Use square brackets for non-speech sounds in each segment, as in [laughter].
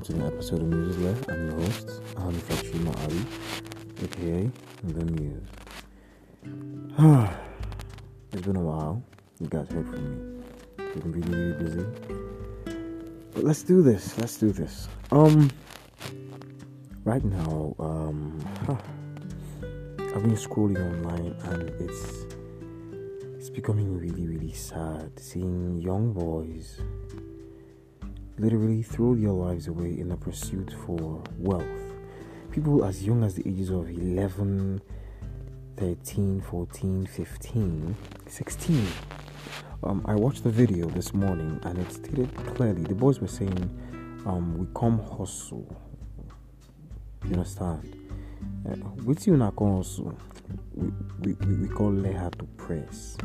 welcome to the episode of Muse Lair. I'm your host, Ahmed Fachima Ali, aka The Muse. [sighs] it's been a while. You guys heard from me. I've been really, really busy. But let's do this. Let's do this. Um, right now, um, huh, [sighs] I've been scrolling online and it's it's becoming really, really sad seeing young boys literally throw their lives away in a pursuit for wealth. People as young as the ages of 11, 13, 14, 15, 16. Um, I watched the video this morning and it stated clearly the boys were saying, um, We come hustle. You understand? Uh, with you not hustle, we, we, we, we call leha to press.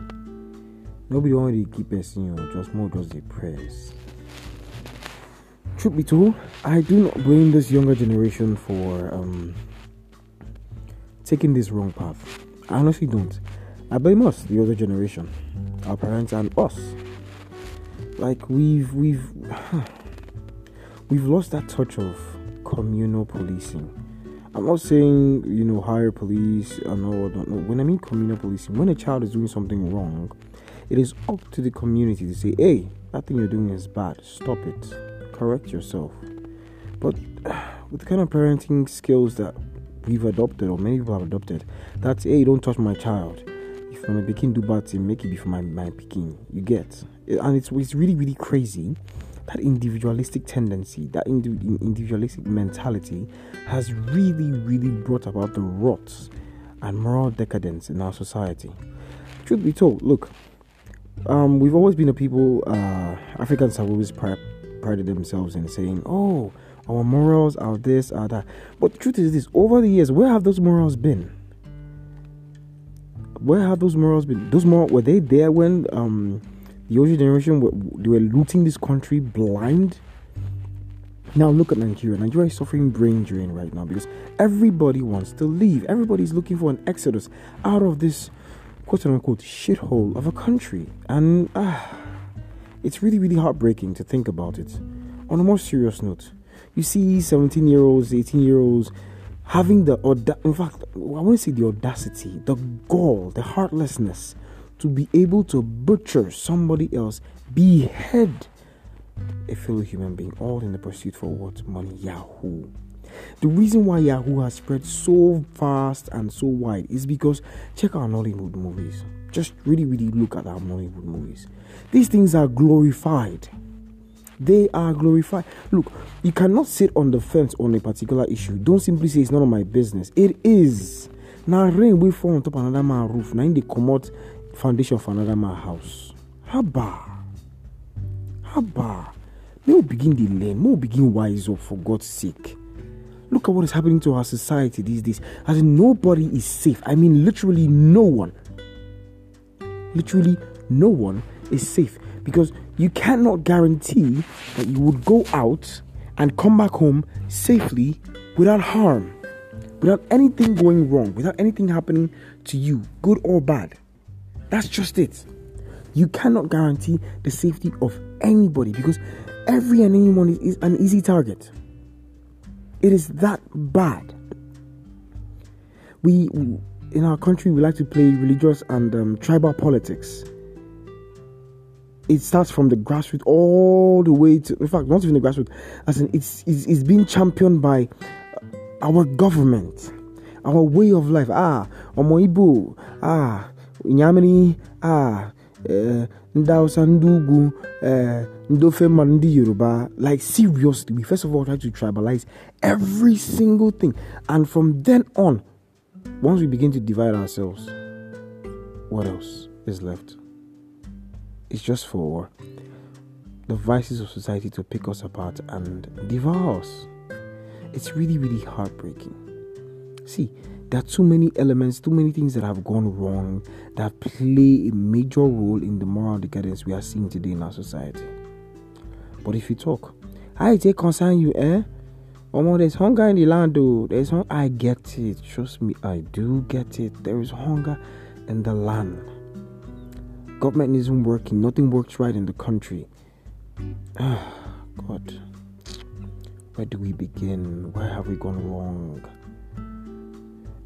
Nobody to keep us, you know, just more just the press truth be told, I do not blame this younger generation for um, taking this wrong path. I honestly don't. I blame us, the older generation, our parents and us. Like we've we've [sighs] we've lost that touch of communal policing. I'm not saying you know hire police and all that. No, when I mean communal policing, when a child is doing something wrong, it is up to the community to say, "Hey, that thing you're doing is bad. Stop it." Correct yourself. But [sighs] with the kind of parenting skills that we've adopted, or many people have adopted, that's hey, don't touch my child. If my picking do bad thing, make it be for my my picking. You get, and it's it's really really crazy. That individualistic tendency, that individualistic mentality, has really really brought about the rot and moral decadence in our society. Truth be told, look, um, we've always been a people. Uh, Africans have always prided themselves in saying, "Oh, our morals are this, are that." But the truth is this: over the years, where have those morals been? Where have those morals been? Those morals were they there when um, the older generation were they were looting this country blind? Now look at Nigeria. Nigeria is suffering brain drain right now because everybody wants to leave. Everybody's looking for an exodus out of this quote unquote shithole of a country. And ah, it's really, really heartbreaking to think about it. On a more serious note, you see 17 year olds, 18 year olds having the in fact, I want to say the audacity, the gall, the heartlessness to be able to butcher somebody else, behead a fellow human being, all in the pursuit for what? Money, Yahoo. The reason why Yahoo has spread so fast and so wide is because check out Nollywood movies. Just really, really look at our Nollywood movies. These things are glorified. They are glorified. Look, you cannot sit on the fence on a particular issue. Don't simply say it's none of my business. It is. Now rain will fall on top of another man's roof. Now in the out foundation for another man's house. Haba. Haba. May we begin the learn. May we begin wise up for God's sake. Look at what is happening to our society these days. As in, nobody is safe. I mean, literally no one literally no one is safe because you cannot guarantee that you would go out and come back home safely without harm, without anything going wrong, without anything happening to you, good or bad. That's just it. You cannot guarantee the safety of anybody because every and anyone is, is an easy target. It is that bad. We, in our country, we like to play religious and um, tribal politics. It starts from the grassroots all the way to, in fact, not even the grassroots, as in it's, it's, it's being championed by our government, our way of life. Ah, Omoibu, ah, Inyamini, ah, eh, Ndausa Ndugu, eh, Ndofema Ndi Yoruba. Like, seriously, we first of all try to tribalize every single thing. And from then on, once we begin to divide ourselves, what else is left? It's just for the vices of society to pick us apart and devour us. It's really, really heartbreaking. See, there are too many elements, too many things that have gone wrong that play a major role in the moral decadence we are seeing today in our society. But if you talk, I take concern you, eh? Oh, there's hunger in the land, though. There's hung- I get it. Trust me, I do get it. There is hunger in the land. Government isn't working. Nothing works right in the country. [sighs] God. Where do we begin? Where have we gone wrong?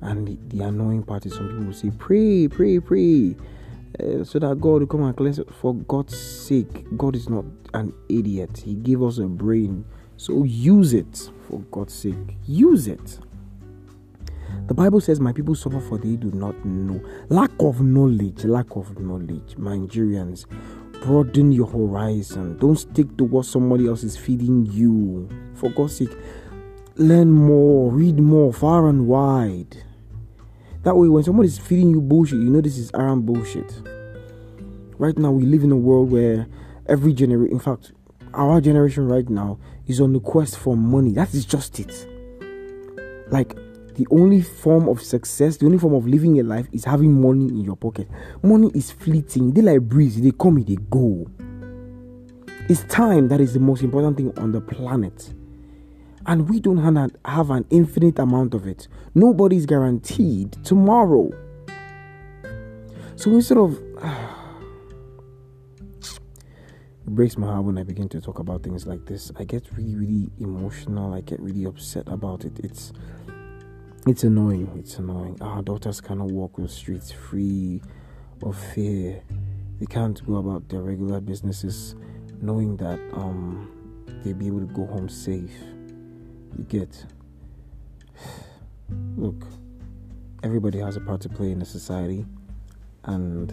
And the, the annoying part is some people will say, Pray, pray, pray. Uh, so that God will come and cleanse it. For God's sake, God is not an idiot. He gave us a brain. So use it for God's sake. Use it. The Bible says, My people suffer for they do not know. Lack of knowledge, lack of knowledge. Nigerians, broaden your horizon. Don't stick to what somebody else is feeding you. For God's sake, learn more, read more, far and wide. That way, when somebody is feeding you bullshit, you know this is around bullshit. Right now, we live in a world where every generation, in fact, our generation right now is on the quest for money. That is just it. Like, the only form of success, the only form of living a life is having money in your pocket. Money is fleeting, they like breeze, they come, they go. It's time that is the most important thing on the planet. And we don't have an infinite amount of it. Nobody's guaranteed tomorrow. So instead of. [sighs] it breaks my heart when I begin to talk about things like this. I get really, really emotional. I get really upset about it. It's it's annoying. It's annoying. Our daughters cannot walk the streets free of fear. They can't go about their regular businesses knowing that um, they'll be able to go home safe. You get. Look, everybody has a part to play in the society, and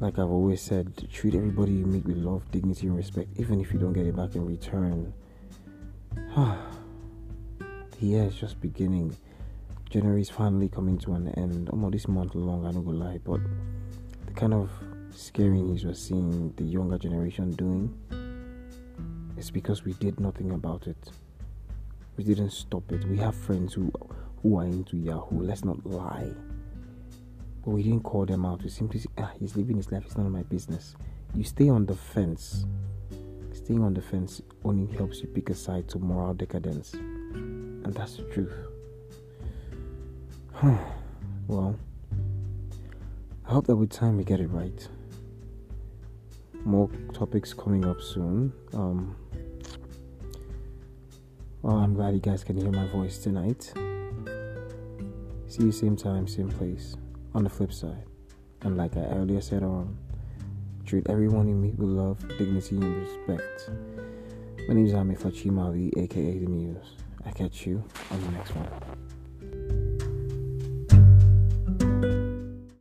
like I've always said, treat everybody you meet with love, dignity, and respect, even if you don't get it back in return. [sighs] the year is just beginning. January is finally coming to an end. Almost this month long, I don't go lie, but the kind of scary news we're seeing the younger generation doing is because we did nothing about it. We didn't stop it. We have friends who who are into Yahoo. Let's not lie. But we didn't call them out. We simply ah, he's living his life. It's none of my business. You stay on the fence. Staying on the fence only helps you pick a side to moral decadence. And that's the truth. [sighs] well, I hope that with time we get it right. More topics coming up soon. Um, well, I'm glad you guys can hear my voice tonight. See you same time, same place. On the flip side, and like I earlier said on, treat everyone you meet with love, dignity, and respect. My name is Ame Fachimali, aka The Muse. I catch you on the next one.